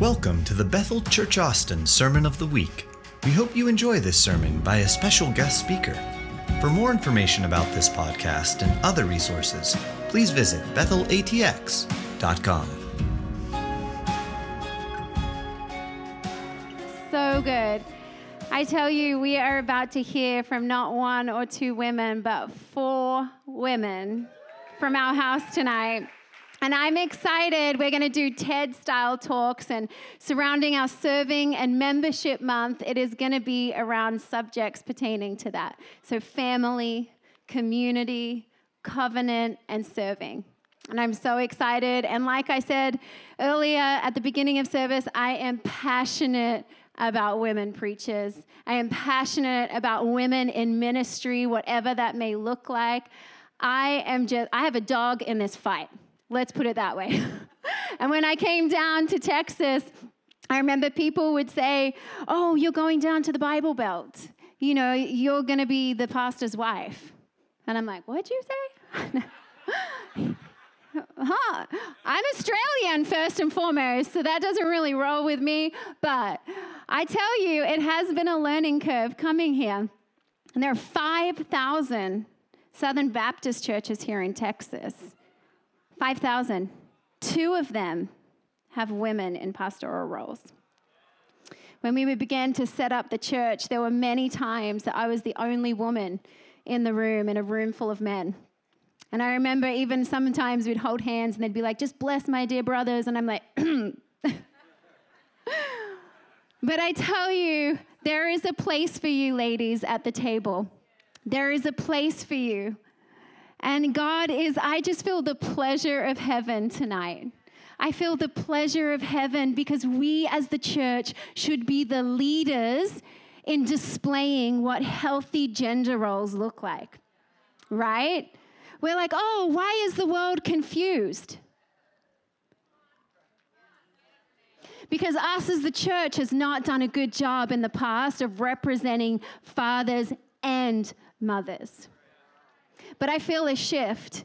Welcome to the Bethel Church Austin Sermon of the Week. We hope you enjoy this sermon by a special guest speaker. For more information about this podcast and other resources, please visit bethelatx.com. So good. I tell you, we are about to hear from not one or two women, but four women from our house tonight. And I'm excited. We're going to do TED style talks and surrounding our serving and membership month, it is going to be around subjects pertaining to that. So, family, community, covenant, and serving. And I'm so excited. And like I said earlier at the beginning of service, I am passionate about women preachers. I am passionate about women in ministry, whatever that may look like. I am just, I have a dog in this fight. Let's put it that way. and when I came down to Texas, I remember people would say, Oh, you're going down to the Bible Belt. You know, you're going to be the pastor's wife. And I'm like, What'd you say? huh. I'm Australian first and foremost, so that doesn't really roll with me. But I tell you, it has been a learning curve coming here. And there are 5,000 Southern Baptist churches here in Texas. 5,000. Two of them have women in pastoral roles. When we began to set up the church, there were many times that I was the only woman in the room, in a room full of men. And I remember even sometimes we'd hold hands and they'd be like, just bless my dear brothers. And I'm like, but I tell you, there is a place for you, ladies, at the table. There is a place for you. And God is, I just feel the pleasure of heaven tonight. I feel the pleasure of heaven because we as the church should be the leaders in displaying what healthy gender roles look like, right? We're like, oh, why is the world confused? Because us as the church has not done a good job in the past of representing fathers and mothers. But I feel a shift.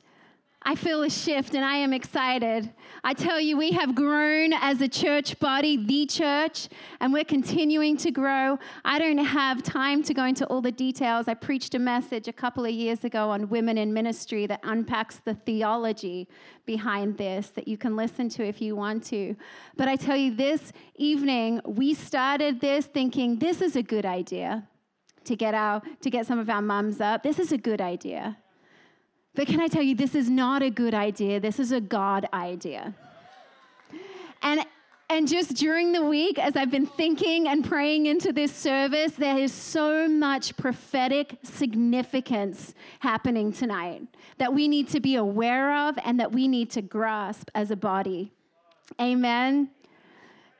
I feel a shift and I am excited. I tell you, we have grown as a church body, the church, and we're continuing to grow. I don't have time to go into all the details. I preached a message a couple of years ago on women in ministry that unpacks the theology behind this that you can listen to if you want to. But I tell you, this evening, we started this thinking this is a good idea to get our to get some of our mums up. This is a good idea. But can I tell you, this is not a good idea. This is a God idea. And and just during the week, as I've been thinking and praying into this service, there is so much prophetic significance happening tonight that we need to be aware of and that we need to grasp as a body. Amen.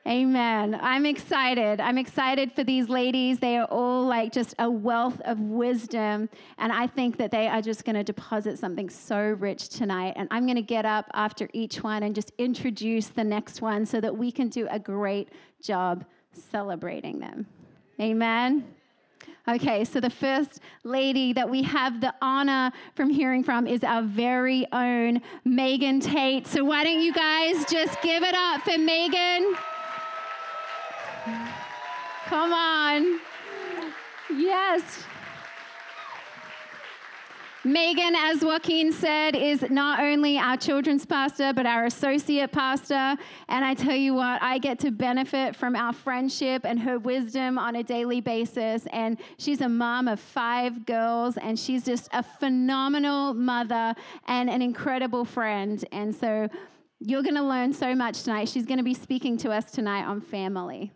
Amen. I'm excited. I'm excited for these ladies. They are all like just a wealth of wisdom. And I think that they are just going to deposit something so rich tonight. And I'm going to get up after each one and just introduce the next one so that we can do a great job celebrating them. Amen. Okay, so the first lady that we have the honor from hearing from is our very own Megan Tate. So why don't you guys just give it up for Megan? Come on. Yes. Megan, as Joaquin said, is not only our children's pastor, but our associate pastor. And I tell you what, I get to benefit from our friendship and her wisdom on a daily basis. And she's a mom of five girls, and she's just a phenomenal mother and an incredible friend. And so you're going to learn so much tonight. She's going to be speaking to us tonight on family.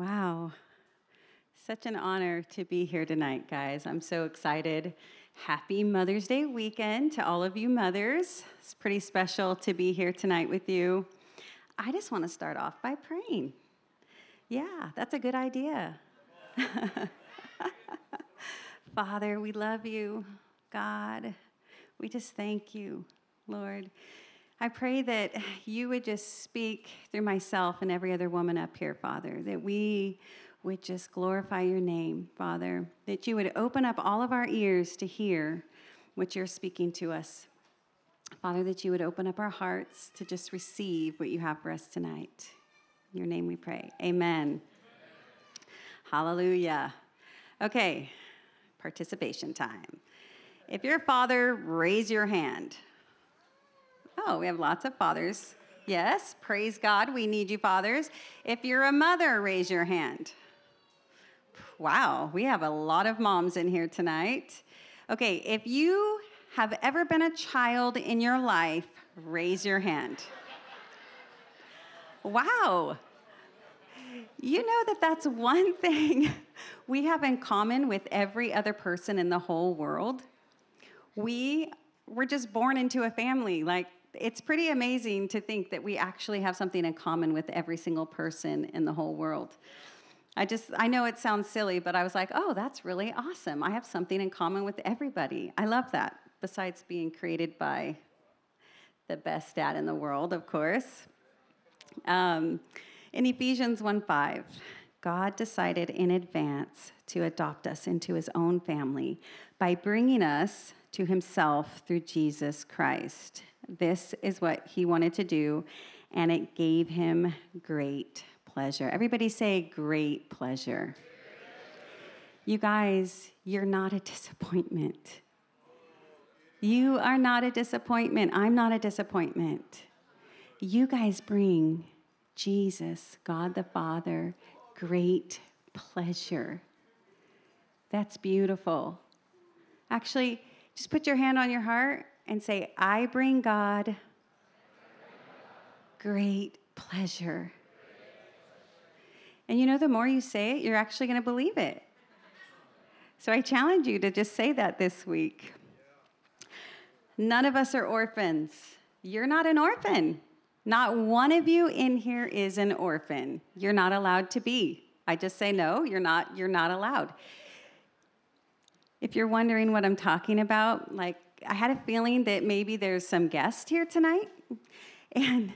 Wow. Such an honor to be here tonight, guys. I'm so excited. Happy Mother's Day weekend to all of you mothers. It's pretty special to be here tonight with you. I just want to start off by praying. Yeah, that's a good idea. Father, we love you. God, we just thank you, Lord. I pray that you would just speak through myself and every other woman up here, Father, that we would just glorify your name, Father, that you would open up all of our ears to hear what you're speaking to us. Father, that you would open up our hearts to just receive what you have for us tonight. In your name we pray. Amen. Hallelujah. Okay, participation time. If you're a father, raise your hand. Oh, we have lots of fathers. Yes, praise God. We need you, fathers. If you're a mother, raise your hand. Wow, we have a lot of moms in here tonight. Okay, if you have ever been a child in your life, raise your hand. Wow. You know that that's one thing we have in common with every other person in the whole world. We were just born into a family. Like, it's pretty amazing to think that we actually have something in common with every single person in the whole world. I just, I know it sounds silly, but I was like, oh, that's really awesome. I have something in common with everybody. I love that, besides being created by the best dad in the world, of course. Um, in Ephesians 1 5, God decided in advance to adopt us into his own family by bringing us to himself through Jesus Christ. This is what he wanted to do, and it gave him great pleasure. Everybody say, great pleasure. You guys, you're not a disappointment. You are not a disappointment. I'm not a disappointment. You guys bring Jesus, God the Father, great pleasure. That's beautiful. Actually, just put your hand on your heart and say, I bring God great pleasure. And you know, the more you say it, you're actually going to believe it. So I challenge you to just say that this week. None of us are orphans. You're not an orphan. Not one of you in here is an orphan. You're not allowed to be. I just say no, you're not you're not allowed. If you're wondering what I'm talking about, like I had a feeling that maybe there's some guest here tonight and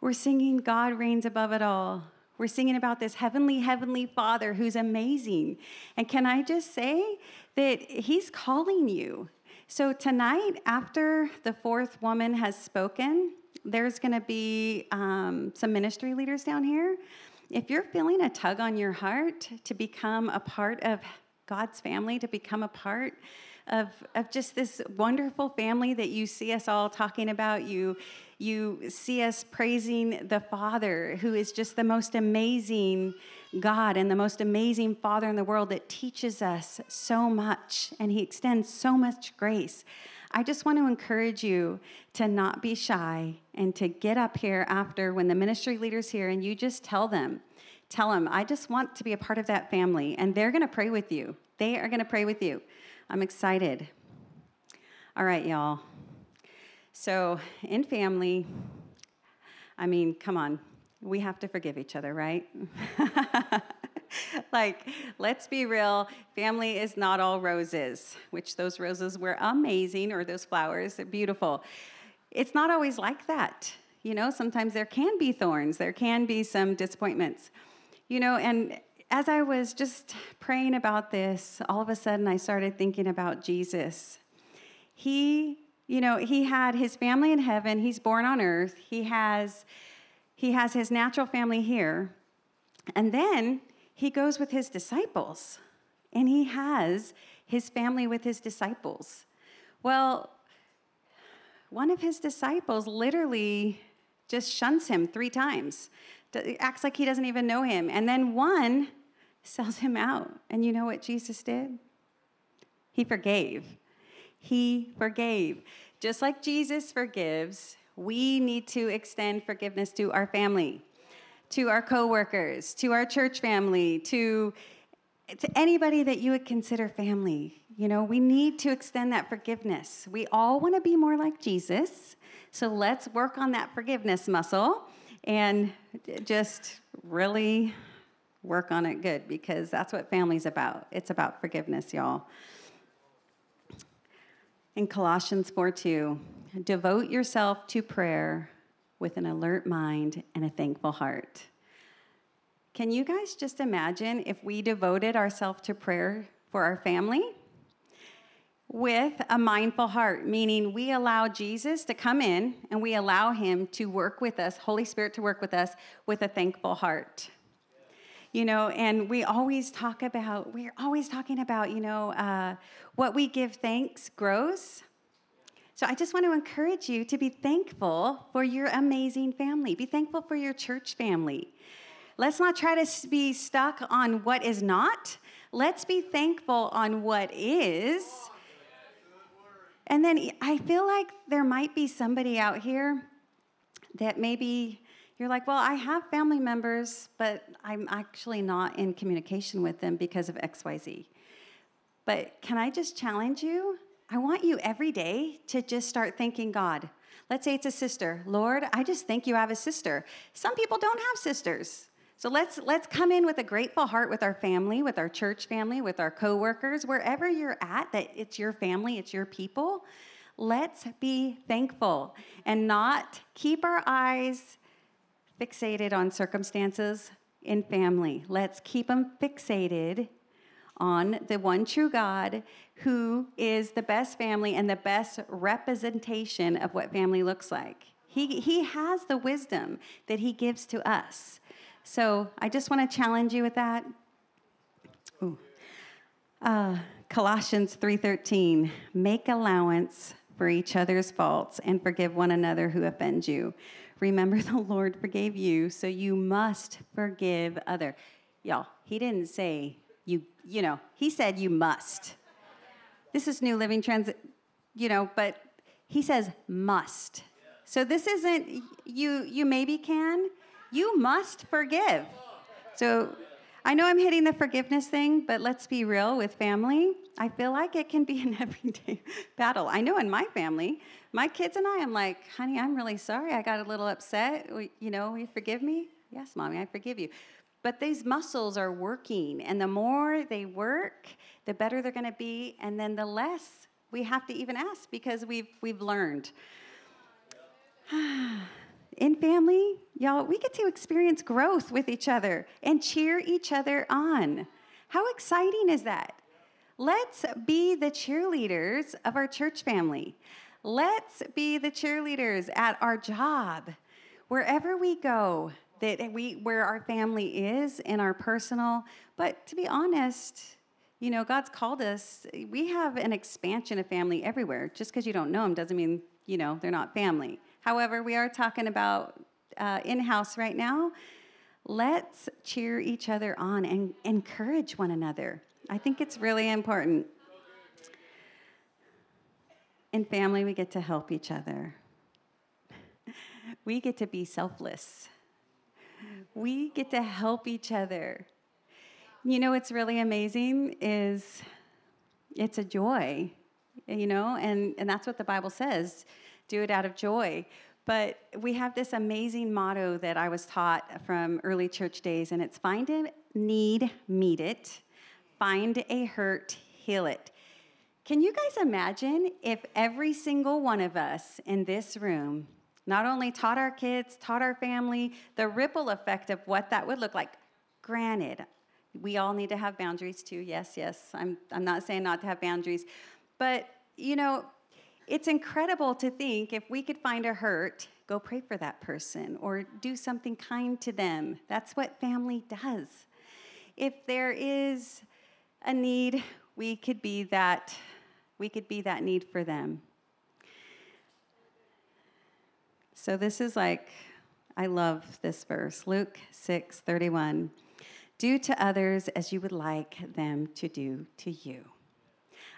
we're singing God reigns above it all. We're singing about this heavenly, heavenly Father who's amazing. And can I just say that He's calling you? So, tonight, after the fourth woman has spoken, there's going to be um, some ministry leaders down here. If you're feeling a tug on your heart to become a part of God's family, to become a part of, of just this wonderful family that you see us all talking about, you you see us praising the Father, who is just the most amazing God and the most amazing Father in the world that teaches us so much and He extends so much grace. I just want to encourage you to not be shy and to get up here after when the ministry leader's here and you just tell them, tell them, I just want to be a part of that family. And they're going to pray with you. They are going to pray with you. I'm excited. All right, y'all. So, in family, I mean, come on, we have to forgive each other, right? like, let's be real. Family is not all roses, which those roses were amazing, or those flowers, they're beautiful. It's not always like that. You know, sometimes there can be thorns, there can be some disappointments. You know, and as I was just praying about this, all of a sudden I started thinking about Jesus. He you know, he had his family in heaven, he's born on earth, he has he has his natural family here. And then he goes with his disciples and he has his family with his disciples. Well, one of his disciples literally just shuns him three times, acts like he doesn't even know him. And then one sells him out. And you know what Jesus did? He forgave. He forgave. Just like Jesus forgives, we need to extend forgiveness to our family, to our coworkers, to our church family, to to anybody that you would consider family. You know, we need to extend that forgiveness. We all want to be more like Jesus. So let's work on that forgiveness muscle and just really work on it good because that's what family's about. It's about forgiveness, y'all in Colossians 4 2, devote yourself to prayer with an alert mind and a thankful heart. Can you guys just imagine if we devoted ourselves to prayer for our family? With a mindful heart, meaning we allow Jesus to come in and we allow him to work with us, Holy Spirit to work with us with a thankful heart. You know, and we always talk about, we're always talking about, you know, uh, what we give thanks grows. So I just want to encourage you to be thankful for your amazing family. Be thankful for your church family. Let's not try to be stuck on what is not. Let's be thankful on what is and then I feel like there might be somebody out here that maybe you're like, well, I have family members, but I'm actually not in communication with them because of XYZ. But can I just challenge you? I want you every day to just start thanking God. Let's say it's a sister. Lord, I just thank you I have a sister. Some people don't have sisters. So let's let's come in with a grateful heart with our family, with our church family, with our coworkers, wherever you're at that it's your family, it's your people. Let's be thankful and not keep our eyes fixated on circumstances in family. Let's keep them fixated on the one true God who is the best family and the best representation of what family looks like. He, he has the wisdom that he gives to us. So I just want to challenge you with that. Ooh. Uh, Colossians 3:13, make allowance for each other's faults and forgive one another who offend you. Remember the Lord forgave you, so you must forgive other. Y'all, he didn't say you, you know, he said you must. This is New Living Trans, you know, but he says must. So this isn't you you maybe can, you must forgive. So I know I'm hitting the forgiveness thing, but let's be real with family. I feel like it can be an everyday battle. I know in my family, my kids and I, I'm like, honey, I'm really sorry. I got a little upset. You know, you forgive me? Yes, mommy, I forgive you. But these muscles are working, and the more they work, the better they're going to be, and then the less we have to even ask because we've we've learned. in family, y'all, we get to experience growth with each other and cheer each other on. How exciting is that? Let's be the cheerleaders of our church family. Let's be the cheerleaders at our job. Wherever we go, that we where our family is in our personal, but to be honest, you know, God's called us. We have an expansion of family everywhere. Just because you don't know them doesn't mean, you know, they're not family. However, we are talking about uh, in house right now. Let's cheer each other on and encourage one another. I think it's really important. In family, we get to help each other. We get to be selfless. We get to help each other. You know what's really amazing is it's a joy, you know, and, and that's what the Bible says do it out of joy. But we have this amazing motto that I was taught from early church days, and it's find a need, meet it, find a hurt, heal it. Can you guys imagine if every single one of us in this room not only taught our kids, taught our family, the ripple effect of what that would look like? Granted, we all need to have boundaries too. Yes, yes. I'm, I'm not saying not to have boundaries. But, you know, it's incredible to think if we could find a hurt, go pray for that person or do something kind to them. That's what family does. If there is a need, we could be that we could be that need for them. So this is like I love this verse. Luke 6, 31. Do to others as you would like them to do to you.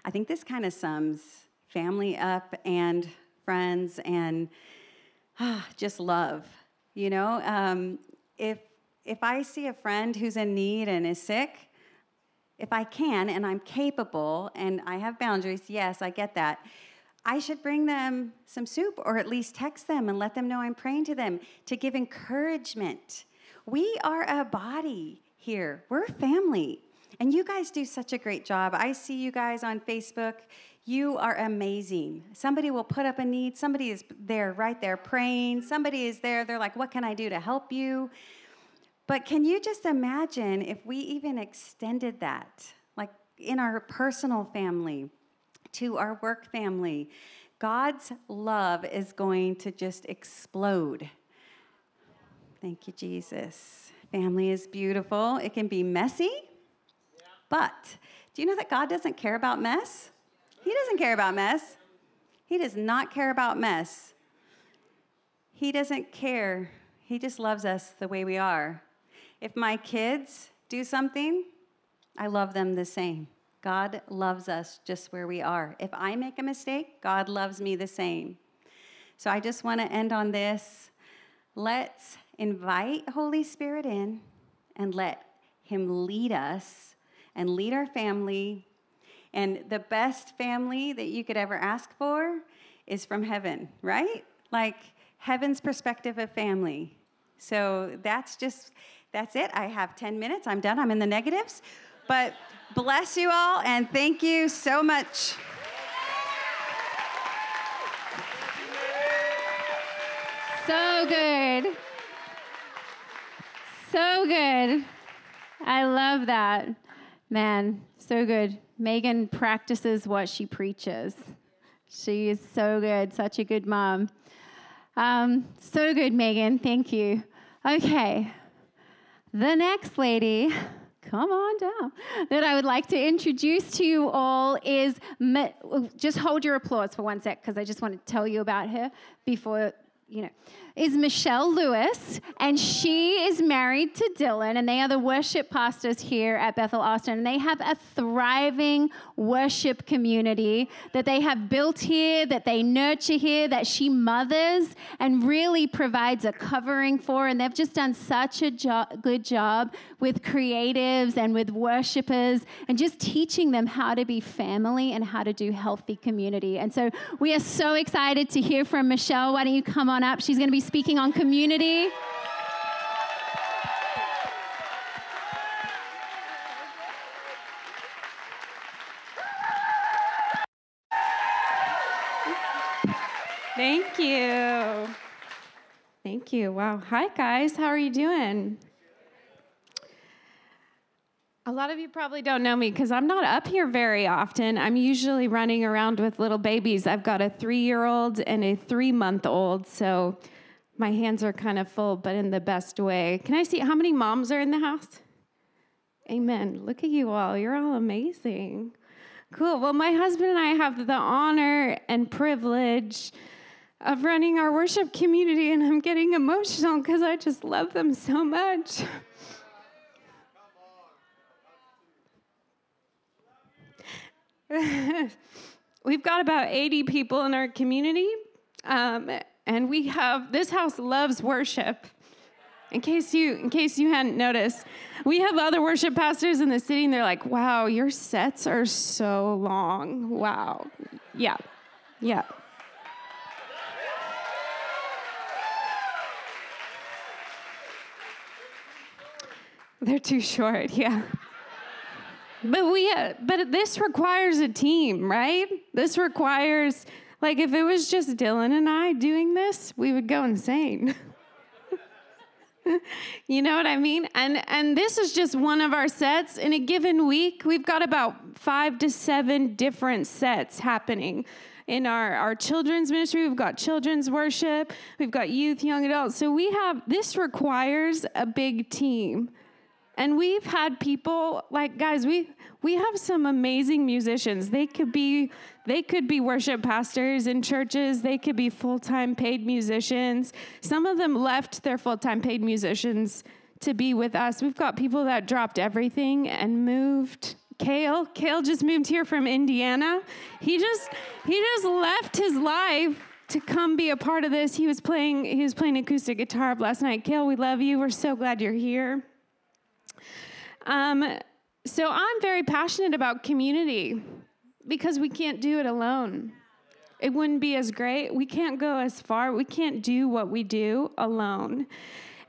I think this kind of sums family up and friends and ah, just love. You know, um, if if I see a friend who's in need and is sick, if I can and I'm capable and I have boundaries, yes, I get that. I should bring them some soup or at least text them and let them know I'm praying to them to give encouragement. We are a body here, we're family. And you guys do such a great job. I see you guys on Facebook. You are amazing. Somebody will put up a need. Somebody is there, right there, praying. Somebody is there. They're like, What can I do to help you? But can you just imagine if we even extended that, like in our personal family, to our work family. God's love is going to just explode. Thank you, Jesus. Family is beautiful. It can be messy, but do you know that God doesn't care about mess? He doesn't care about mess. He does not care about mess. He doesn't care. He just loves us the way we are. If my kids do something, I love them the same. God loves us just where we are. If I make a mistake, God loves me the same. So I just want to end on this. Let's invite Holy Spirit in and let Him lead us and lead our family. And the best family that you could ever ask for is from heaven, right? Like heaven's perspective of family. So that's just, that's it. I have 10 minutes. I'm done. I'm in the negatives. But bless you all and thank you so much. So good. So good. I love that. Man, so good. Megan practices what she preaches. She is so good, such a good mom. Um, so good, Megan. Thank you. Okay. The next lady come on down, that I would like to introduce to you all is, just hold your applause for one sec, because I just want to tell you about her before, you know is Michelle Lewis, and she is married to Dylan, and they are the worship pastors here at Bethel Austin. And they have a thriving worship community that they have built here, that they nurture here, that she mothers and really provides a covering for. And they've just done such a jo- good job with creatives and with worshipers and just teaching them how to be family and how to do healthy community. And so we are so excited to hear from Michelle. Why don't you come on up? She's going to be speaking on community. Thank you. Thank you. Wow. Hi, guys. How are you doing? A lot of you probably don't know me because I'm not up here very often. I'm usually running around with little babies. I've got a three year old and a three month old. So my hands are kind of full, but in the best way. Can I see how many moms are in the house? Amen. Look at you all. You're all amazing. Cool. Well, my husband and I have the honor and privilege of running our worship community, and I'm getting emotional because I just love them so much. We've got about 80 people in our community. Um, and we have this house loves worship. In case you in case you hadn't noticed, we have other worship pastors in the city and they're like, "Wow, your sets are so long." Wow. Yeah. Yeah. They're too short, yeah. But we, uh, but this requires a team, right? This requires like, if it was just Dylan and I doing this, we would go insane. you know what I mean? And and this is just one of our sets. In a given week, we've got about five to seven different sets happening. In our, our children's ministry, we've got children's worship, we've got youth, young adults. So we have this requires a big team. And we've had people like guys, we we have some amazing musicians. They could be they could be worship pastors in churches, they could be full-time paid musicians. Some of them left their full-time paid musicians to be with us. We've got people that dropped everything and moved. Kale, Kale just moved here from Indiana. He just he just left his life to come be a part of this. He was playing he was playing acoustic guitar last night. Kale, we love you. We're so glad you're here. Um, so I'm very passionate about community because we can't do it alone. It wouldn't be as great. We can't go as far. We can't do what we do alone.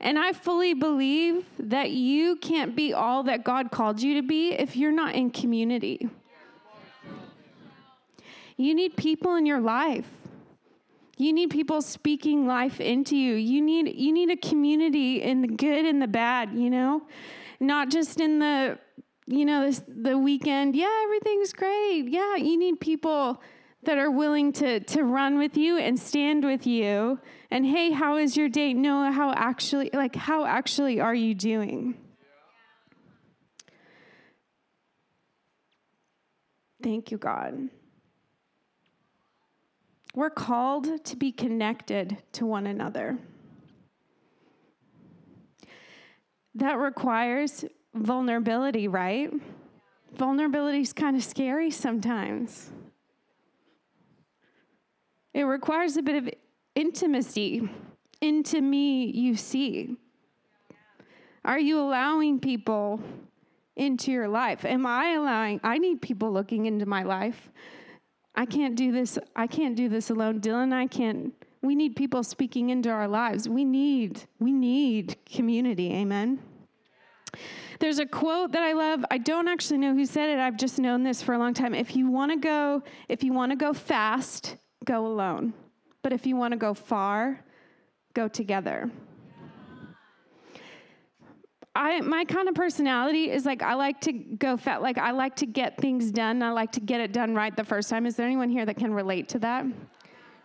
And I fully believe that you can't be all that God called you to be if you're not in community. You need people in your life. You need people speaking life into you. You need you need a community in the good and the bad, you know? Not just in the you know, this, the weekend, yeah, everything's great. Yeah, you need people that are willing to, to run with you and stand with you. And hey, how is your day? No, how actually, like, how actually are you doing? Thank you, God. We're called to be connected to one another. That requires vulnerability, right? Vulnerability is kind of scary sometimes. It requires a bit of intimacy. Into me, you see. Are you allowing people into your life? Am I allowing? I need people looking into my life. I can't do this. I can't do this alone. Dylan, I can't. We need people speaking into our lives. We need we need community. Amen. There's a quote that I love. I don't actually know who said it. I've just known this for a long time. If you want to go, if you want to go fast, go alone. But if you want to go far, go together. I my kind of personality is like I like to go fat like I like to get things done. I like to get it done right the first time. Is there anyone here that can relate to that?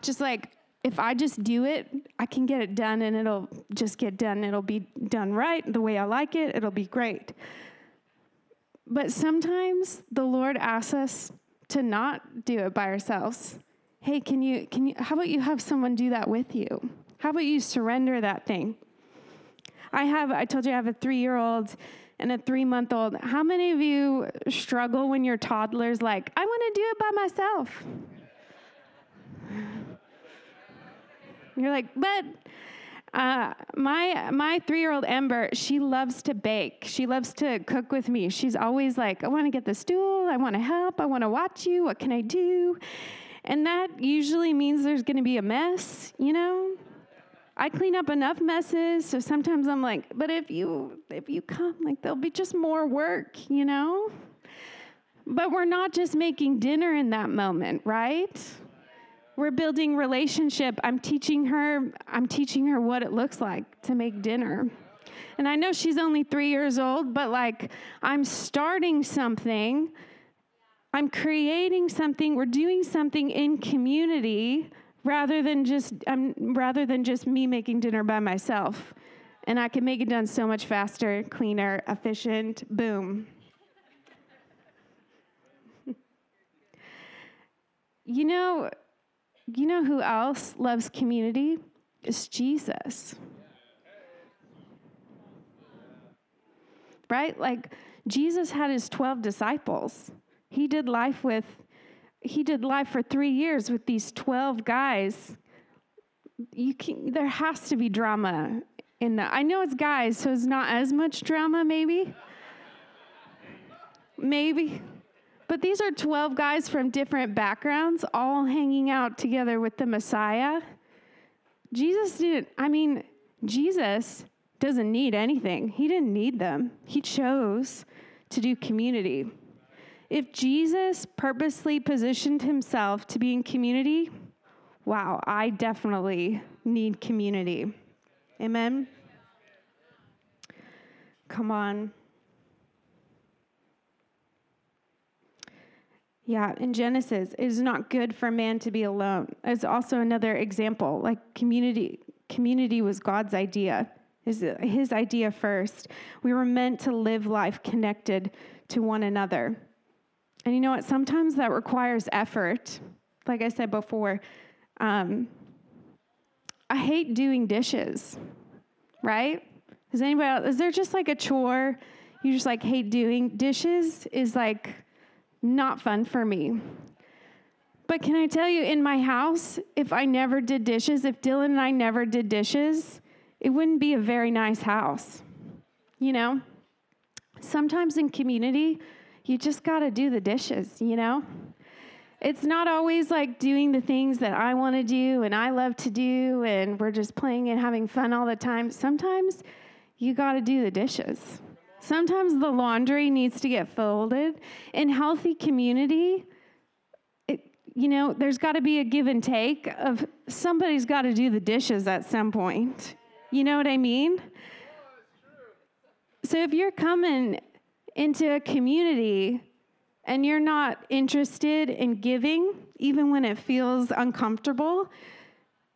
Just like if I just do it, I can get it done and it'll just get done. It'll be done right the way I like it. It'll be great. But sometimes the Lord asks us to not do it by ourselves. Hey, can you can you how about you have someone do that with you? How about you surrender that thing? I have I told you I have a 3-year-old and a 3-month-old. How many of you struggle when your toddler's like, "I want to do it by myself?" You're like, but uh, my my three year old Ember, she loves to bake. She loves to cook with me. She's always like, I want to get the stool. I want to help. I want to watch you. What can I do? And that usually means there's going to be a mess, you know. I clean up enough messes, so sometimes I'm like, but if you if you come, like there'll be just more work, you know. But we're not just making dinner in that moment, right? We're building relationship. I'm teaching her, I'm teaching her what it looks like to make dinner. And I know she's only three years old, but like I'm starting something. I'm creating something. We're doing something in community rather than just um, rather than just me making dinner by myself. And I can make it done so much faster, cleaner, efficient. Boom. you know, you know who else loves community? It's Jesus. Right? Like Jesus had his 12 disciples. He did life with he did life for 3 years with these 12 guys. You can there has to be drama in that. I know it's guys, so it's not as much drama maybe. Maybe. But these are 12 guys from different backgrounds, all hanging out together with the Messiah. Jesus didn't, I mean, Jesus doesn't need anything. He didn't need them. He chose to do community. If Jesus purposely positioned himself to be in community, wow, I definitely need community. Amen? Come on. Yeah, in Genesis, it is not good for man to be alone. It's also another example. Like community, community was God's idea, his, his idea first. We were meant to live life connected to one another. And you know what? Sometimes that requires effort. Like I said before, um, I hate doing dishes, right? Is anybody else, is there just like a chore you just like hate doing? Dishes is like, not fun for me. But can I tell you, in my house, if I never did dishes, if Dylan and I never did dishes, it wouldn't be a very nice house. You know? Sometimes in community, you just got to do the dishes, you know? It's not always like doing the things that I want to do and I love to do, and we're just playing and having fun all the time. Sometimes you got to do the dishes. Sometimes the laundry needs to get folded. In healthy community, it, you know, there's got to be a give and take of somebody's got to do the dishes at some point. You know what I mean? So if you're coming into a community and you're not interested in giving, even when it feels uncomfortable,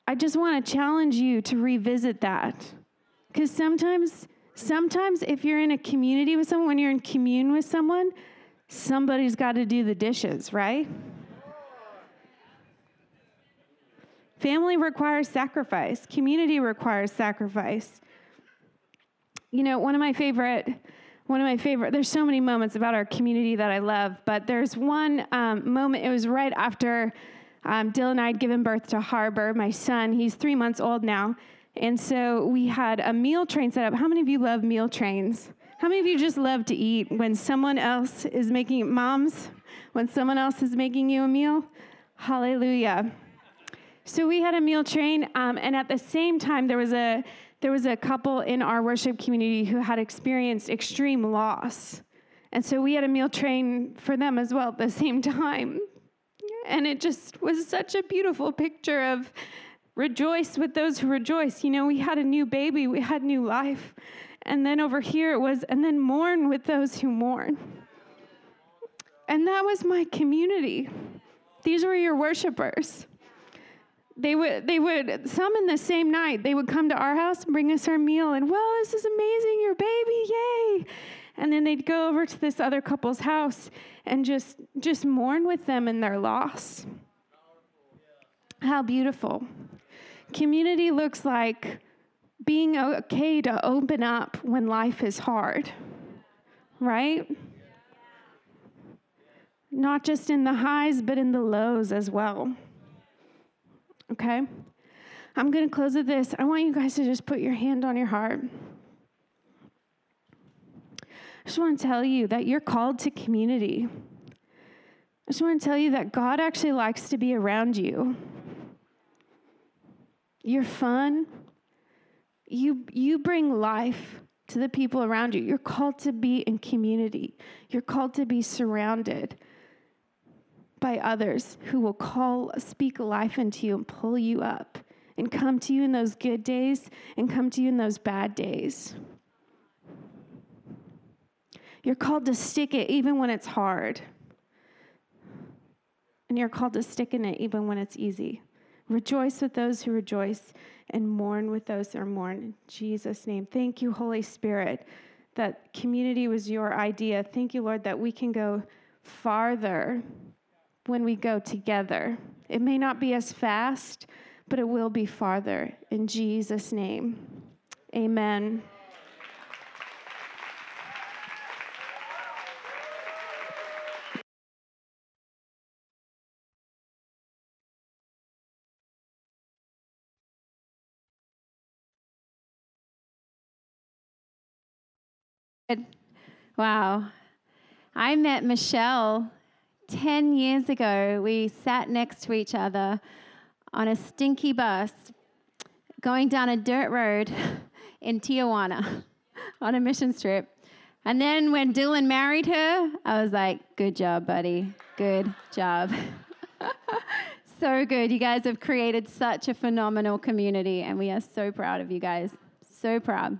I just want to challenge you to revisit that. Because sometimes, sometimes if you're in a community with someone, when you're in commune with someone, somebody's got to do the dishes, right? Family requires sacrifice, community requires sacrifice. You know, one of my favorite one of my favorite there's so many moments about our community that i love but there's one um, moment it was right after um, dylan and i had given birth to harbor my son he's three months old now and so we had a meal train set up. How many of you love meal trains? How many of you just love to eat when someone else is making moms when someone else is making you a meal? Hallelujah. So we had a meal train, um, and at the same time, there was a there was a couple in our worship community who had experienced extreme loss, and so we had a meal train for them as well at the same time, and it just was such a beautiful picture of rejoice with those who rejoice. You know, we had a new baby, we had new life, and then over here it was, and then mourn with those who mourn, and that was my community. These were your worshipers. They would they would some in the same night they would come to our house and bring us our meal and well this is amazing your baby yay. And then they'd go over to this other couple's house and just just mourn with them in their loss. How beautiful community looks like being okay to open up when life is hard right not just in the highs but in the lows as well okay? I'm going to close with this. I want you guys to just put your hand on your heart. I just want to tell you that you're called to community. I just want to tell you that God actually likes to be around you. You're fun. You, you bring life to the people around you. You're called to be in community. You're called to be surrounded by others who will call, speak life into you and pull you up and come to you in those good days and come to you in those bad days. You're called to stick it even when it's hard. And you're called to stick in it even when it's easy. Rejoice with those who rejoice and mourn with those who mourn. In Jesus' name. Thank you, Holy Spirit, that community was your idea. Thank you, Lord, that we can go farther when we go together. It may not be as fast, but it will be farther. In Jesus' name, amen. Wow. I met Michelle 10 years ago, we sat next to each other on a stinky bus going down a dirt road in Tijuana on a mission trip. And then when Dylan married her, I was like, good job, buddy. Good job. so good. You guys have created such a phenomenal community, and we are so proud of you guys. So proud.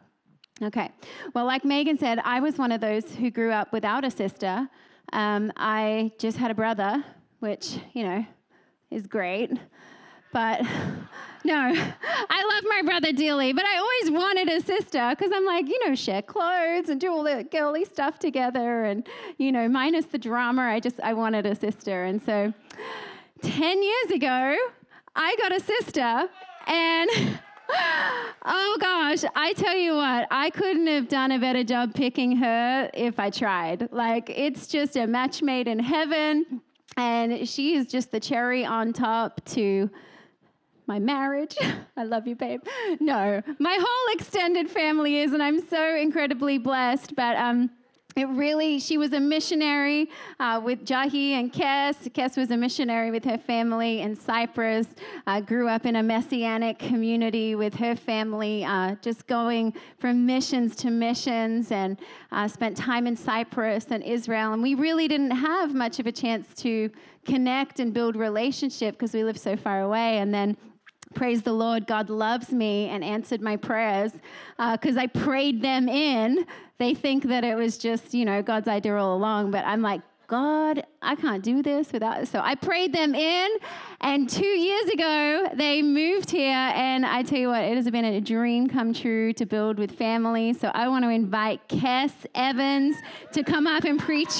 Okay. Well, like Megan said, I was one of those who grew up without a sister. Um, I just had a brother, which, you know, is great. But no, I love my brother dearly, but I always wanted a sister because I'm like, you know, share clothes and do all the girly stuff together and, you know, minus the drama, I just, I wanted a sister. And so 10 years ago, I got a sister and oh gosh, I tell you what, I couldn't have done a better job picking her if I tried. Like, it's just a match made in heaven, and she is just the cherry on top to my marriage. I love you, babe. No, my whole extended family is, and I'm so incredibly blessed. But um, it really, she was a missionary uh, with Jahi and Kes. Kes was a missionary with her family in Cyprus, uh, grew up in a messianic community with her family, uh, just going from missions to missions, and uh, spent time in Cyprus and Israel. And we really didn't have much of a chance to connect and build relationship because we lived so far away. And then praise the Lord, God loves me and answered my prayers because uh, I prayed them in. They think that it was just, you know, God's idea all along, but I'm like, God, I can't do this without. So I prayed them in, and two years ago they moved here. And I tell you what, it has been a dream come true to build with family. So I want to invite Kess Evans to come up and preach.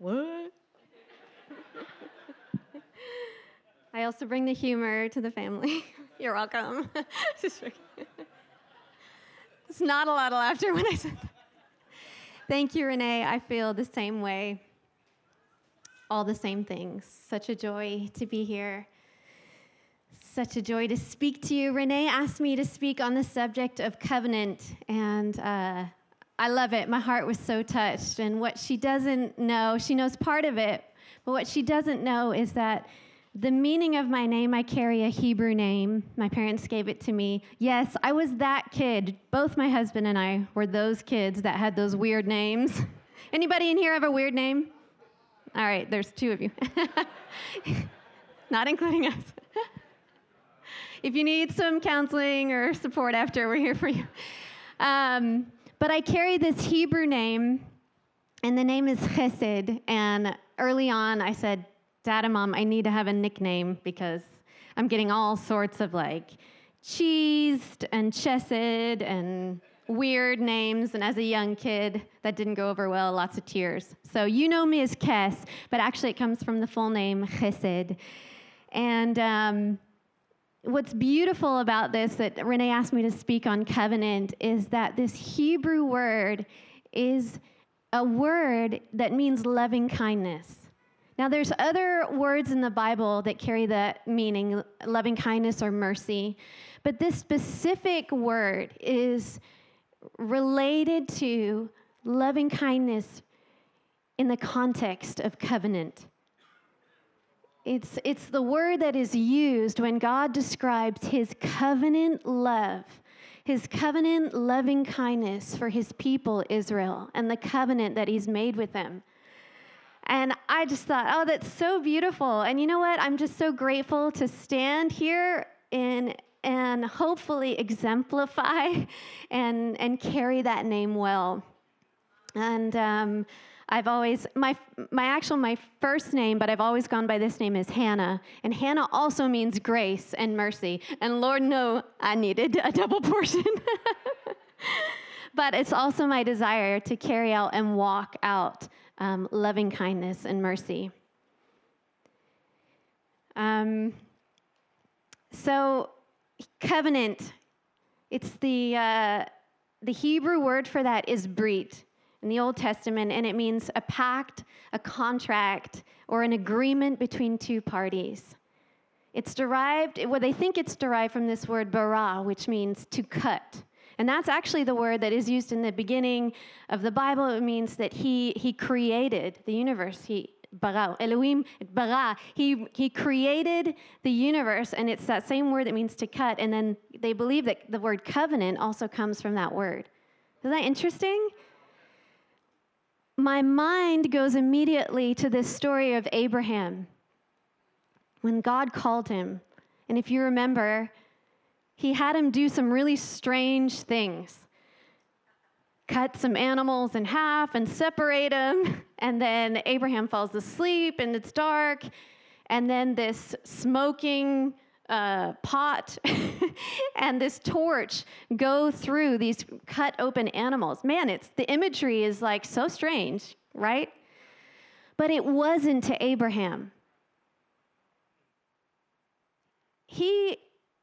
What? I also bring the humor to the family. You're welcome. it's not a lot of laughter when I said that. Thank you, Renee. I feel the same way. All the same things. Such a joy to be here. Such a joy to speak to you. Renee asked me to speak on the subject of covenant, and uh, I love it. My heart was so touched. And what she doesn't know, she knows part of it, but what she doesn't know is that the meaning of my name, I carry a Hebrew name. My parents gave it to me. Yes, I was that kid. Both my husband and I were those kids that had those weird names. Anybody in here have a weird name? All right, there's two of you. Not including us. if you need some counseling or support after, we're here for you. Um, but I carry this Hebrew name, and the name is Chesed. And early on, I said, Dad and Mom, I need to have a nickname because I'm getting all sorts of like cheesed and chesed and weird names. And as a young kid, that didn't go over well, lots of tears. So you know me as Kes, but actually it comes from the full name Chesed. And um, what's beautiful about this that Renee asked me to speak on covenant is that this Hebrew word is a word that means loving kindness. Now, there's other words in the Bible that carry that meaning, loving kindness or mercy, but this specific word is related to loving kindness in the context of covenant. It's, it's the word that is used when God describes his covenant love, his covenant loving kindness for his people, Israel, and the covenant that he's made with them. And I just thought, oh, that's so beautiful. And you know what? I'm just so grateful to stand here in, and hopefully exemplify and, and carry that name well. And um, I've always my my actual my first name, but I've always gone by this name is Hannah, and Hannah also means grace and mercy. And Lord, no, I needed a double portion. but it's also my desire to carry out and walk out um, loving kindness and mercy. Um, so, covenant. It's the uh, the Hebrew word for that is brit in the Old Testament, and it means a pact, a contract, or an agreement between two parties. It's derived, well, they think it's derived from this word bara, which means to cut. And that's actually the word that is used in the beginning of the Bible. It means that he, he created the universe. He, bara, Elohim, bara. He, he created the universe, and it's that same word that means to cut. And then they believe that the word covenant also comes from that word. Isn't that interesting? My mind goes immediately to this story of Abraham when God called him. And if you remember, he had him do some really strange things cut some animals in half and separate them. And then Abraham falls asleep and it's dark. And then this smoking uh, pot and this torch go through these cut open animals. Man, it's the imagery is like so strange, right? But it wasn't to Abraham. He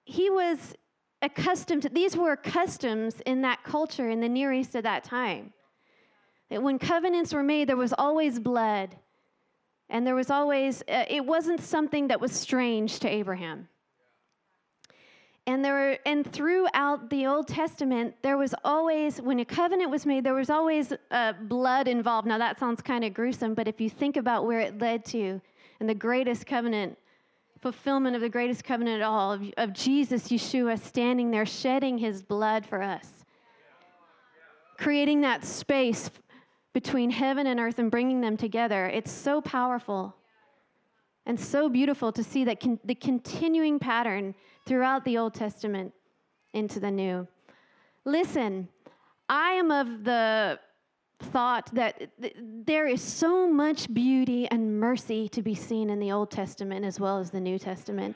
he was accustomed to these were customs in that culture in the Near East at that time. That when covenants were made, there was always blood. And there was always, uh, it wasn't something that was strange to Abraham. And there were, and throughout the Old Testament, there was always, when a covenant was made, there was always uh, blood involved. Now that sounds kind of gruesome, but if you think about where it led to, and the greatest covenant fulfillment of the greatest covenant of all, of, of Jesus, Yeshua, standing there shedding his blood for us, creating that space between heaven and earth and bringing them together. It's so powerful and so beautiful to see that con- the continuing pattern throughout the Old Testament into the New. Listen, I am of the thought that th- there is so much beauty and mercy to be seen in the Old Testament as well as the New Testament.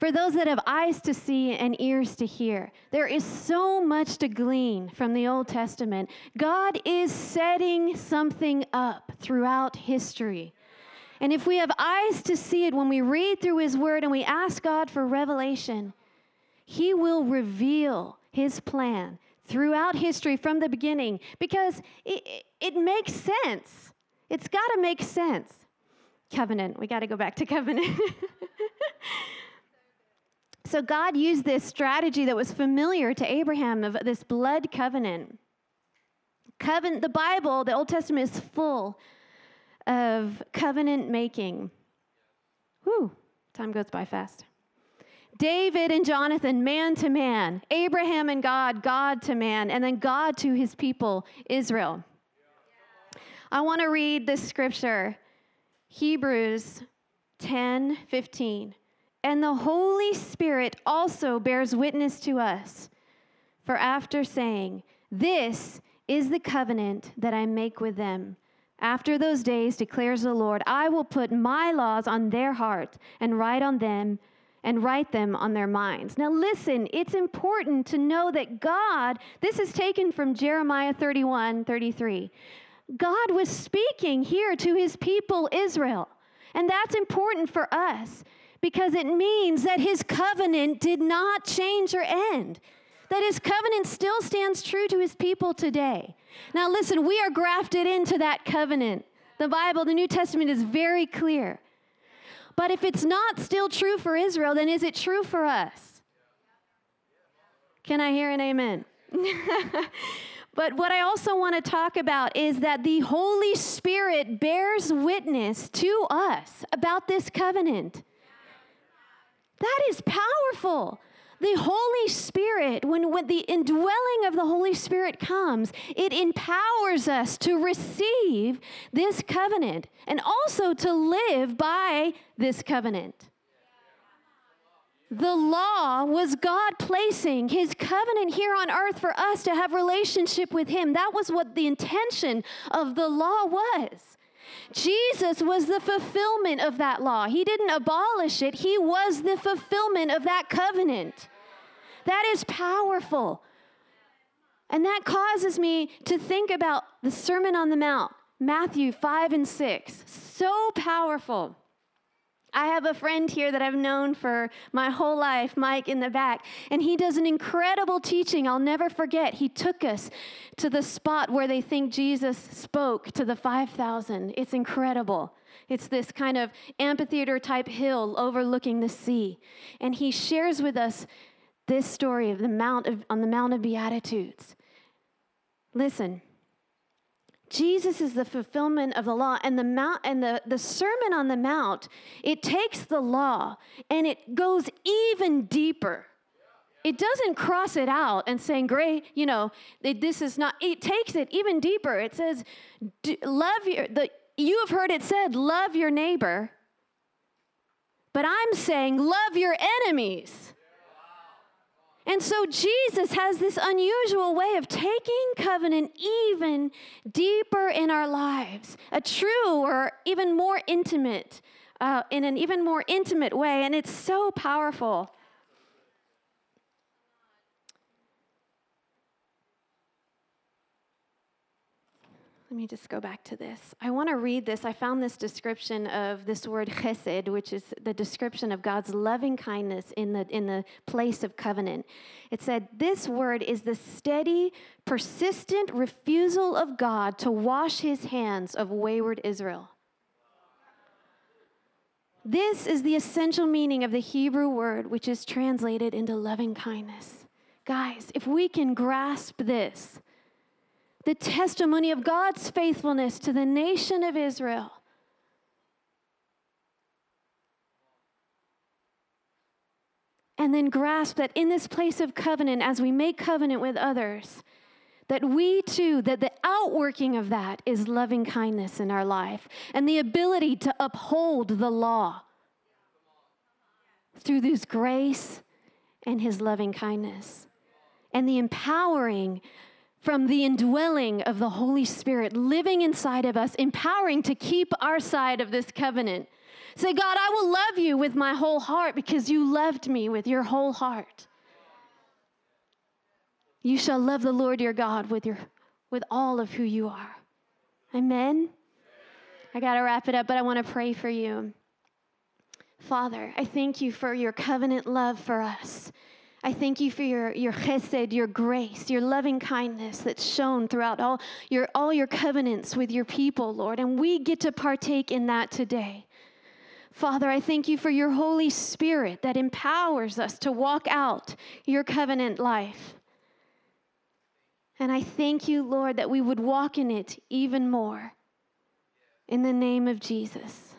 For those that have eyes to see and ears to hear, there is so much to glean from the Old Testament. God is setting something up throughout history. And if we have eyes to see it when we read through His Word and we ask God for revelation, He will reveal His plan throughout history from the beginning because it, it makes sense. It's got to make sense. Covenant. We got to go back to covenant. so God used this strategy that was familiar to Abraham of this blood covenant. Covenant, the Bible, the Old Testament is full of covenant making. Whew, time goes by fast. David and Jonathan, man to man. Abraham and God, God to man. And then God to his people, Israel. I want to read this scripture Hebrews 10 15. And the Holy Spirit also bears witness to us. For after saying, This is the covenant that I make with them. After those days, declares the Lord, I will put my laws on their heart and write on them and write them on their minds. Now, listen, it's important to know that God, this is taken from Jeremiah 31 33. God was speaking here to his people, Israel. And that's important for us because it means that his covenant did not change or end, that his covenant still stands true to his people today. Now, listen, we are grafted into that covenant. The Bible, the New Testament is very clear. But if it's not still true for Israel, then is it true for us? Can I hear an amen? but what I also want to talk about is that the Holy Spirit bears witness to us about this covenant. That is powerful. The Holy Spirit, when, when the indwelling of the Holy Spirit comes, it empowers us to receive this covenant and also to live by this covenant. The law was God placing his covenant here on earth for us to have relationship with him. That was what the intention of the law was. Jesus was the fulfillment of that law. He didn't abolish it, He was the fulfillment of that covenant. That is powerful. And that causes me to think about the Sermon on the Mount, Matthew 5 and 6. So powerful. I have a friend here that I've known for my whole life, Mike in the back, and he does an incredible teaching I'll never forget. He took us to the spot where they think Jesus spoke to the 5,000. It's incredible. It's this kind of amphitheater type hill overlooking the sea. And he shares with us this story of the Mount of, on the Mount of Beatitudes. Listen, Jesus is the fulfillment of the law and the mount and the, the Sermon on the Mount, it takes the law and it goes even deeper. It doesn't cross it out and saying, great, you know, this is not, it takes it even deeper. It says, love your, the, you have heard it said, love your neighbor. But I'm saying, love your enemies. And so Jesus has this unusual way of taking covenant even deeper in our lives, a true or even more intimate, uh, in an even more intimate way. And it's so powerful. Let me just go back to this. I want to read this. I found this description of this word chesed, which is the description of God's loving kindness in the, in the place of covenant. It said, This word is the steady, persistent refusal of God to wash his hands of wayward Israel. This is the essential meaning of the Hebrew word, which is translated into loving kindness. Guys, if we can grasp this, the testimony of God's faithfulness to the nation of Israel. and then grasp that in this place of covenant, as we make covenant with others, that we too, that the outworking of that is loving kindness in our life and the ability to uphold the law through this grace and his loving kindness and the empowering from the indwelling of the Holy Spirit living inside of us, empowering to keep our side of this covenant. Say, God, I will love you with my whole heart because you loved me with your whole heart. You shall love the Lord your God with, your, with all of who you are. Amen. I got to wrap it up, but I want to pray for you. Father, I thank you for your covenant love for us. I thank you for your, your chesed, your grace, your loving kindness that's shown throughout all your, all your covenants with your people, Lord. And we get to partake in that today. Father, I thank you for your Holy Spirit that empowers us to walk out your covenant life. And I thank you, Lord, that we would walk in it even more. In the name of Jesus.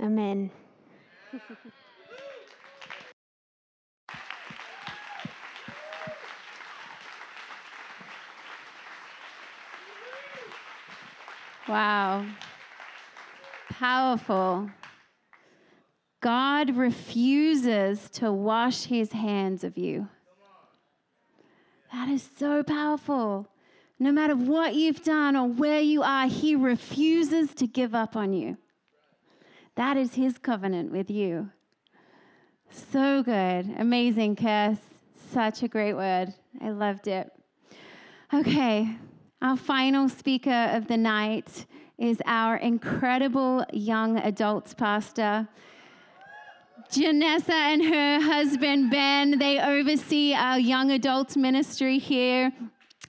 Amen. Wow. Powerful. God refuses to wash his hands of you. That is so powerful. No matter what you've done or where you are, he refuses to give up on you. That is his covenant with you. So good. Amazing, Cass. Such a great word. I loved it. Okay, our final speaker of the night is our incredible young adults pastor. Janessa and her husband Ben, they oversee our young adults ministry here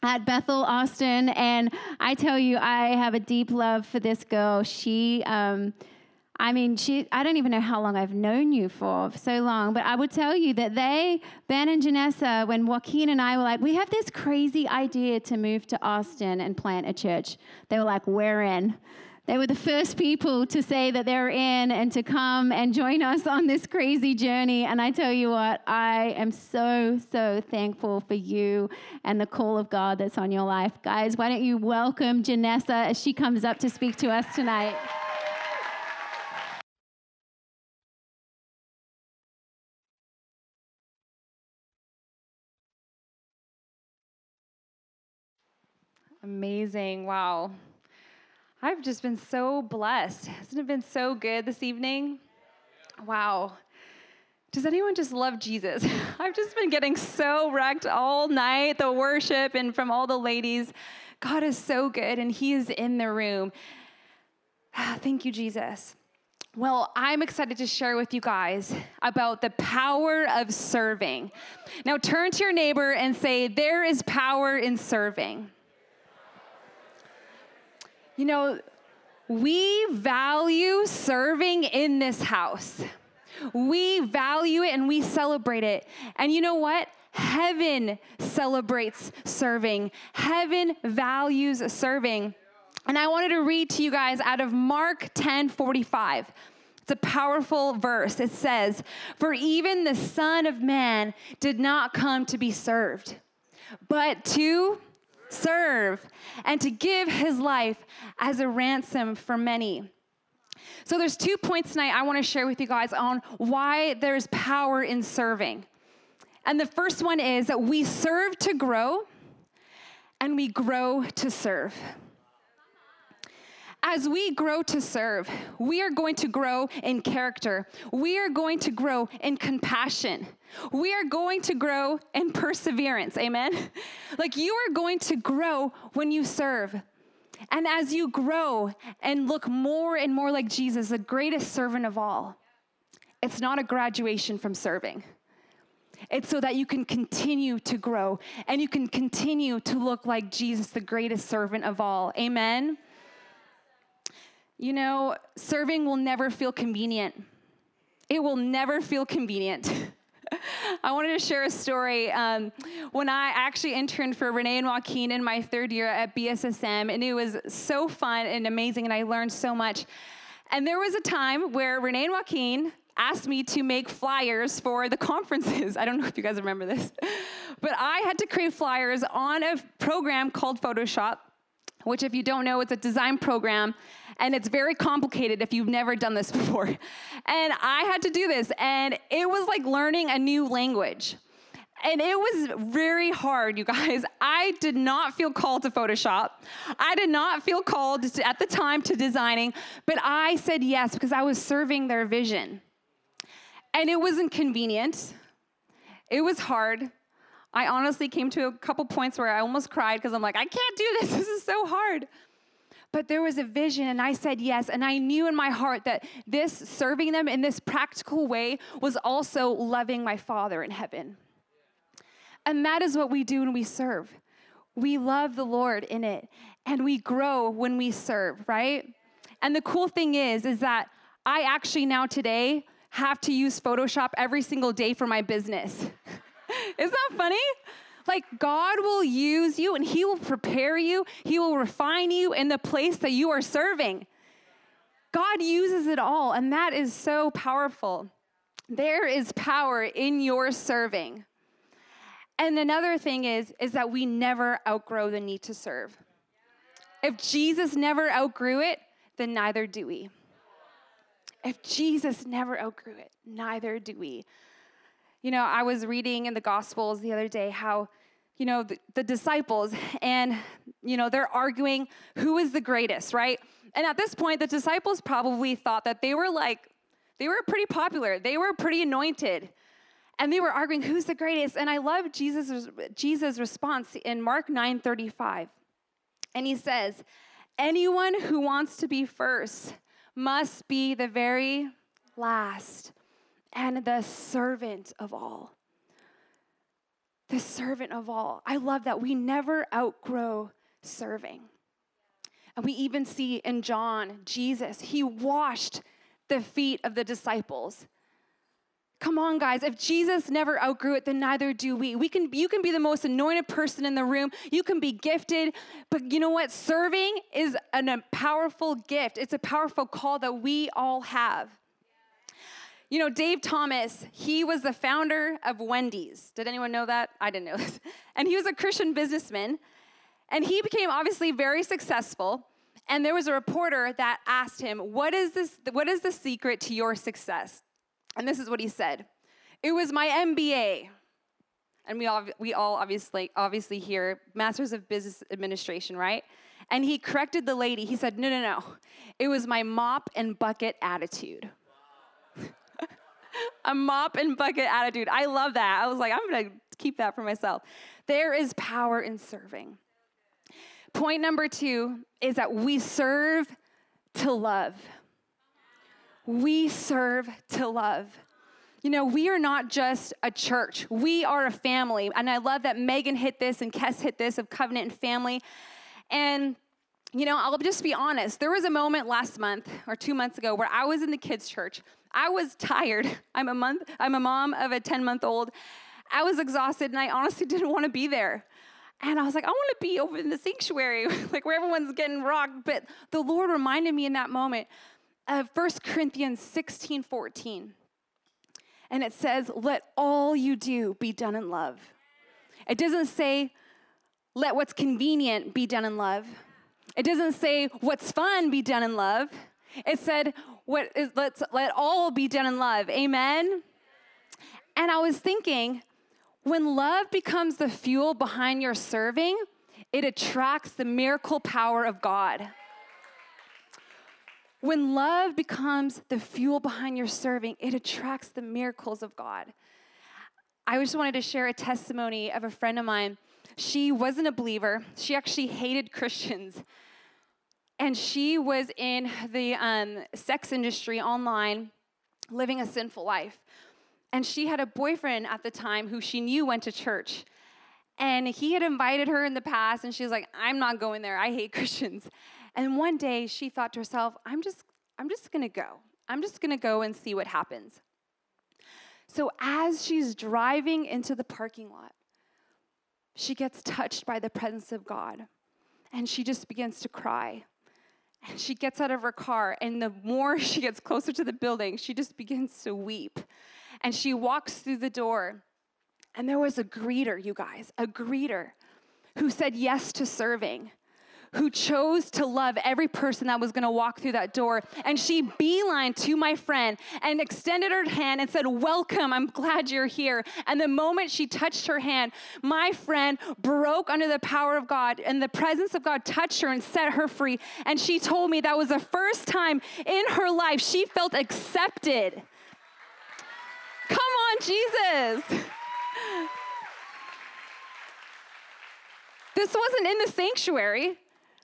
at Bethel Austin. And I tell you, I have a deep love for this girl. She, um, I mean, she, I don't even know how long I've known you for, so long, but I would tell you that they, Ben and Janessa, when Joaquin and I were like, we have this crazy idea to move to Austin and plant a church, they were like, we're in. They were the first people to say that they're in and to come and join us on this crazy journey. And I tell you what, I am so, so thankful for you and the call of God that's on your life. Guys, why don't you welcome Janessa as she comes up to speak to us tonight? Amazing. Wow. I've just been so blessed. Hasn't it been so good this evening? Wow. Does anyone just love Jesus? I've just been getting so wrecked all night, the worship, and from all the ladies. God is so good, and He is in the room. Thank you, Jesus. Well, I'm excited to share with you guys about the power of serving. Now, turn to your neighbor and say, There is power in serving. You know, we value serving in this house. We value it and we celebrate it. And you know what? Heaven celebrates serving, heaven values serving. And I wanted to read to you guys out of Mark 10 45. It's a powerful verse. It says, For even the Son of Man did not come to be served, but to serve, and to give his life as a ransom for many. So there's two points tonight I want to share with you guys on why there's power in serving. And the first one is that we serve to grow and we grow to serve as we grow to serve, we are going to grow in character. We are going to grow in compassion. We are going to grow in perseverance. Amen? Like you are going to grow when you serve. And as you grow and look more and more like Jesus, the greatest servant of all, it's not a graduation from serving. It's so that you can continue to grow and you can continue to look like Jesus, the greatest servant of all. Amen. You know, serving will never feel convenient. It will never feel convenient. I wanted to share a story. Um, when I actually interned for Renee and Joaquin in my third year at BSSM, and it was so fun and amazing, and I learned so much. And there was a time where Renee and Joaquin asked me to make flyers for the conferences. I don't know if you guys remember this, but I had to create flyers on a program called Photoshop, which, if you don't know, it's a design program and it's very complicated if you've never done this before. And I had to do this, and it was like learning a new language. And it was very hard, you guys. I did not feel called to Photoshop. I did not feel called to, at the time to designing, but I said yes because I was serving their vision. And it wasn't convenient. It was hard. I honestly came to a couple points where I almost cried because I'm like, I can't do this. This is so hard. But there was a vision, and I said yes. And I knew in my heart that this serving them in this practical way was also loving my Father in heaven. And that is what we do when we serve. We love the Lord in it, and we grow when we serve, right? And the cool thing is, is that I actually now today have to use Photoshop every single day for my business. Isn't that funny? Like, God will use you and He will prepare you, He will refine you in the place that you are serving. God uses it all, and that is so powerful. There is power in your serving. And another thing is is that we never outgrow the need to serve. If Jesus never outgrew it, then neither do we. If Jesus never outgrew it, neither do we. You know, I was reading in the Gospels the other day how, you know, the, the disciples and, you know, they're arguing who is the greatest, right? And at this point, the disciples probably thought that they were like, they were pretty popular, they were pretty anointed. And they were arguing who's the greatest? And i love jesus' jesus response in mark 9 35 and he says anyone who wants to be first must be the very last and the servant of all the servant of all i love that we never outgrow serving and we even see in john jesus he washed the feet of the disciples Come on, guys. If Jesus never outgrew it, then neither do we. We can you can be the most anointed person in the room. You can be gifted, but you know what? Serving is an, a powerful gift. It's a powerful call that we all have. You know, Dave Thomas, he was the founder of Wendy's. Did anyone know that? I didn't know this. And he was a Christian businessman. And he became obviously very successful. And there was a reporter that asked him, "What is this what is the secret to your success?" And this is what he said It was my MBA. And we all, we all obviously, obviously hear Masters of Business Administration, right? And he corrected the lady. He said, No, no, no. It was my mop and bucket attitude. a mop and bucket attitude. I love that. I was like, I'm going to keep that for myself. There is power in serving. Point number two is that we serve to love. We serve to love. You know, we are not just a church, we are a family. And I love that Megan hit this and Kes hit this of covenant and family. And you know, I'll just be honest. There was a moment last month or two months ago where I was in the kids' church. I was tired. I'm a month, I'm a mom of a 10-month-old. I was exhausted and I honestly didn't want to be there. And I was like, I want to be over in the sanctuary, like where everyone's getting rocked. But the Lord reminded me in that moment of 1 Corinthians 16 14. And it says, Let all you do be done in love. It doesn't say, Let what's convenient be done in love. It doesn't say, What's fun be done in love. It said, what is, let's let all be done in love. Amen. And I was thinking, when love becomes the fuel behind your serving, it attracts the miracle power of God. When love becomes the fuel behind your serving, it attracts the miracles of God. I just wanted to share a testimony of a friend of mine. She wasn't a believer, she actually hated Christians. And she was in the um, sex industry online, living a sinful life. And she had a boyfriend at the time who she knew went to church. And he had invited her in the past, and she was like, I'm not going there. I hate Christians. And one day she thought to herself, I'm just, I'm just gonna go. I'm just gonna go and see what happens. So as she's driving into the parking lot, she gets touched by the presence of God and she just begins to cry. And she gets out of her car, and the more she gets closer to the building, she just begins to weep. And she walks through the door, and there was a greeter, you guys, a greeter who said yes to serving who chose to love every person that was going to walk through that door. And she beelined to my friend and extended her hand and said, Welcome, I'm glad you're here. And the moment she touched her hand, my friend broke under the power of God, and the presence of God touched her and set her free. And she told me that was the first time in her life she felt accepted. Come on, Jesus. This wasn't in the sanctuary.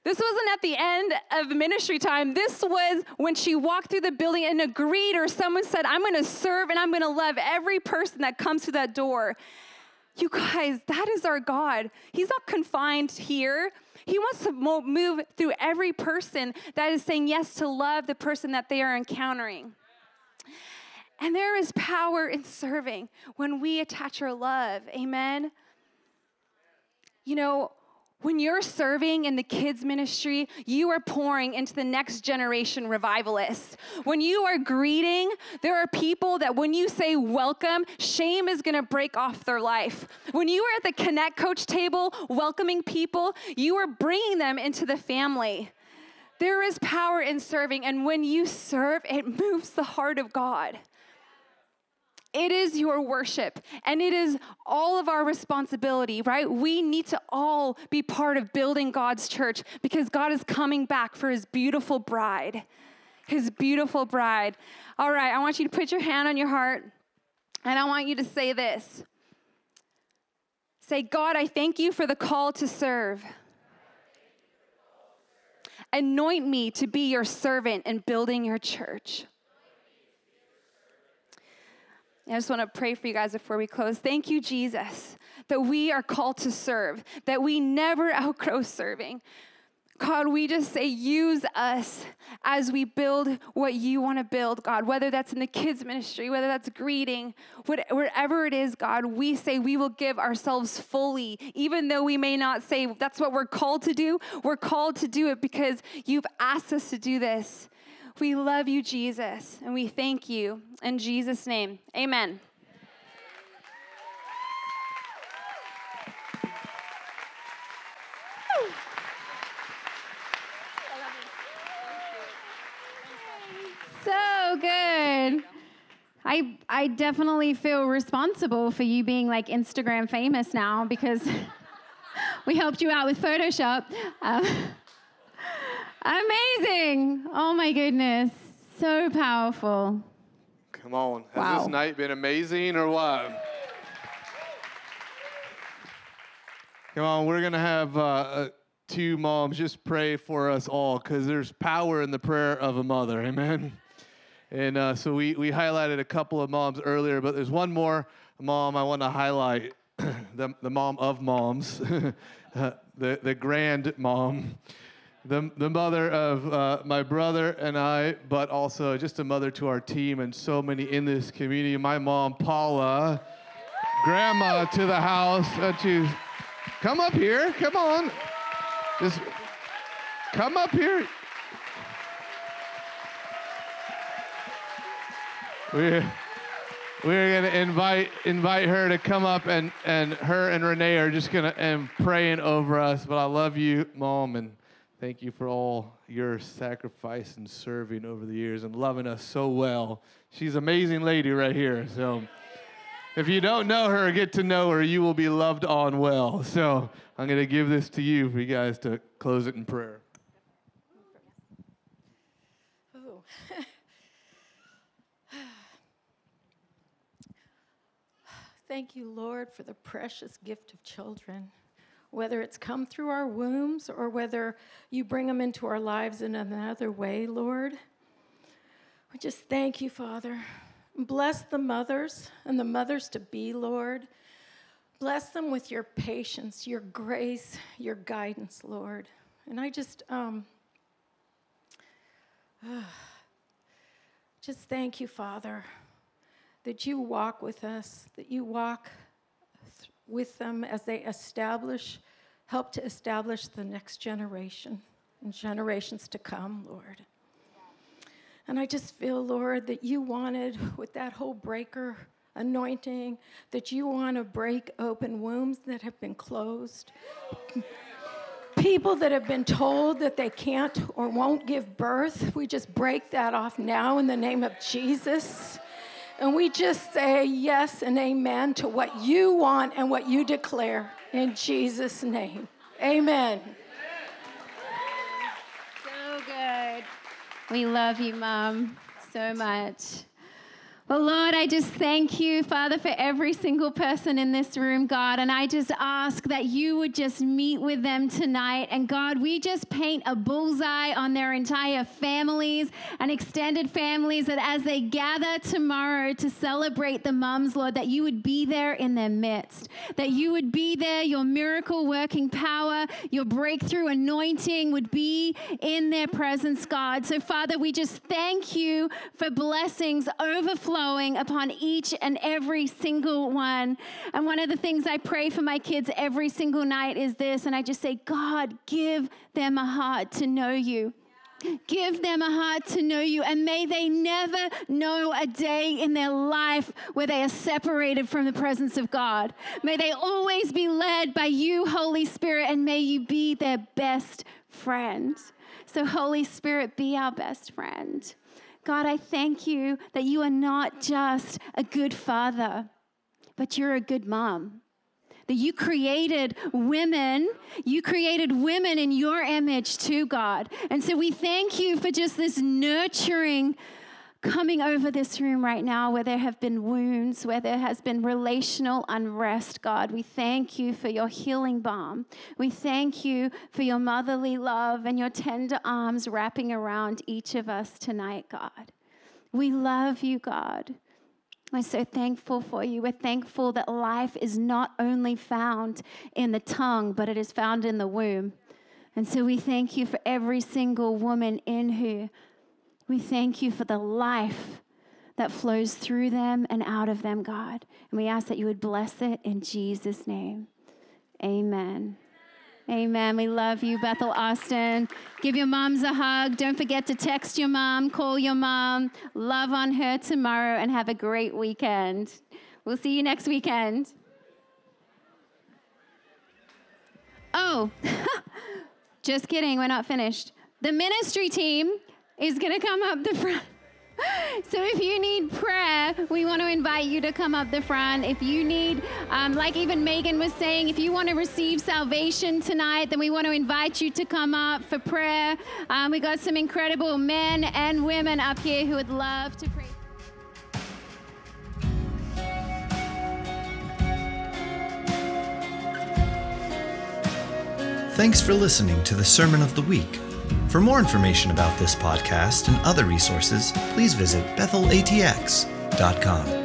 This wasn't at the end of ministry time. This was when she walked through the building and agreed, or someone said, I'm going to serve and I'm going to love every person that comes through that door. You guys, that is our God. He's not confined here. He wants to move through every person that is saying yes to love the person that they are encountering. And there is power in serving when we attach our love. Amen. You know, when you're serving in the kids' ministry, you are pouring into the next generation revivalists. When you are greeting, there are people that when you say welcome, shame is gonna break off their life. When you are at the Connect Coach table welcoming people, you are bringing them into the family. There is power in serving, and when you serve, it moves the heart of God. It is your worship and it is all of our responsibility, right? We need to all be part of building God's church because God is coming back for his beautiful bride. His beautiful bride. All right, I want you to put your hand on your heart and I want you to say this. Say, God, I thank you for the call to serve. Anoint me to be your servant in building your church. I just want to pray for you guys before we close. Thank you, Jesus, that we are called to serve, that we never outgrow serving. God, we just say, use us as we build what you want to build, God, whether that's in the kids' ministry, whether that's greeting, wherever it is, God, we say we will give ourselves fully, even though we may not say that's what we're called to do. We're called to do it because you've asked us to do this. We love you, Jesus, and we thank you. In Jesus' name, amen. So good. I, I definitely feel responsible for you being like Instagram famous now because we helped you out with Photoshop. Um, Amazing. Oh my goodness. So powerful. Come on. Has wow. this night been amazing or what? Come on, we're going to have uh, uh, two moms just pray for us all because there's power in the prayer of a mother. Amen. And uh, so we, we highlighted a couple of moms earlier, but there's one more mom I want to highlight the, the mom of moms, uh, the, the grand mom the, the mother of uh, my brother and I, but also just a mother to our team and so many in this community. My mom, Paula, grandma to the house. Come up here, come on. Just come up here. We're, we're gonna invite invite her to come up and and her and Renee are just gonna and praying over us. But I love you, mom, and Thank you for all your sacrifice and serving over the years and loving us so well. She's an amazing lady right here. So if you don't know her, get to know her. You will be loved on well. So I'm going to give this to you for you guys to close it in prayer. Thank you, Lord, for the precious gift of children whether it's come through our wombs or whether you bring them into our lives in another way, Lord. We just thank you, Father. Bless the mothers and the mothers to be, Lord. Bless them with your patience, your grace, your guidance, Lord. And I just, um, uh, just thank you, Father, that you walk with us, that you walk with them as they establish, help to establish the next generation. and generations to come, Lord. And I just feel, Lord, that you wanted with that whole breaker anointing, that you want to break open wombs that have been closed. People that have been told that they can't or won't give birth, we just break that off now in the name of Jesus. And we just say yes and amen to what you want and what you declare in Jesus' name. Amen. So good. We love you, Mom, so much. Well, Lord, I just thank you, Father, for every single person in this room, God. And I just ask that you would just meet with them tonight. And God, we just paint a bullseye on their entire families and extended families that as they gather tomorrow to celebrate the mums, Lord, that you would be there in their midst, that you would be there, your miracle working power, your breakthrough anointing would be in their presence, God. So, Father, we just thank you for blessings overflowing upon each and every single one. And one of the things I pray for my kids every single night is this, and I just say, God, give them a heart to know you. Give them a heart to know you, and may they never know a day in their life where they are separated from the presence of God. May they always be led by you, Holy Spirit, and may you be their best friend. So, Holy Spirit, be our best friend. God, I thank you that you are not just a good father, but you're a good mom. That you created women, you created women in your image too, God. And so we thank you for just this nurturing coming over this room right now where there have been wounds, where there has been relational unrest, God. We thank you for your healing balm. We thank you for your motherly love and your tender arms wrapping around each of us tonight, God. We love you, God. We're so thankful for you. We're thankful that life is not only found in the tongue, but it is found in the womb. And so we thank you for every single woman in here we thank you for the life that flows through them and out of them, God. And we ask that you would bless it in Jesus' name. Amen. Amen. We love you, Bethel Austin. Give your moms a hug. Don't forget to text your mom, call your mom, love on her tomorrow, and have a great weekend. We'll see you next weekend. Oh, just kidding. We're not finished. The ministry team is going to come up the front. So if you need prayer, we want to invite you to come up the front. If you need, um, like even Megan was saying, if you want to receive salvation tonight, then we want to invite you to come up for prayer. Um, we got some incredible men and women up here who would love to pray. Thanks for listening to the Sermon of the Week. For more information about this podcast and other resources, please visit bethelatx.com.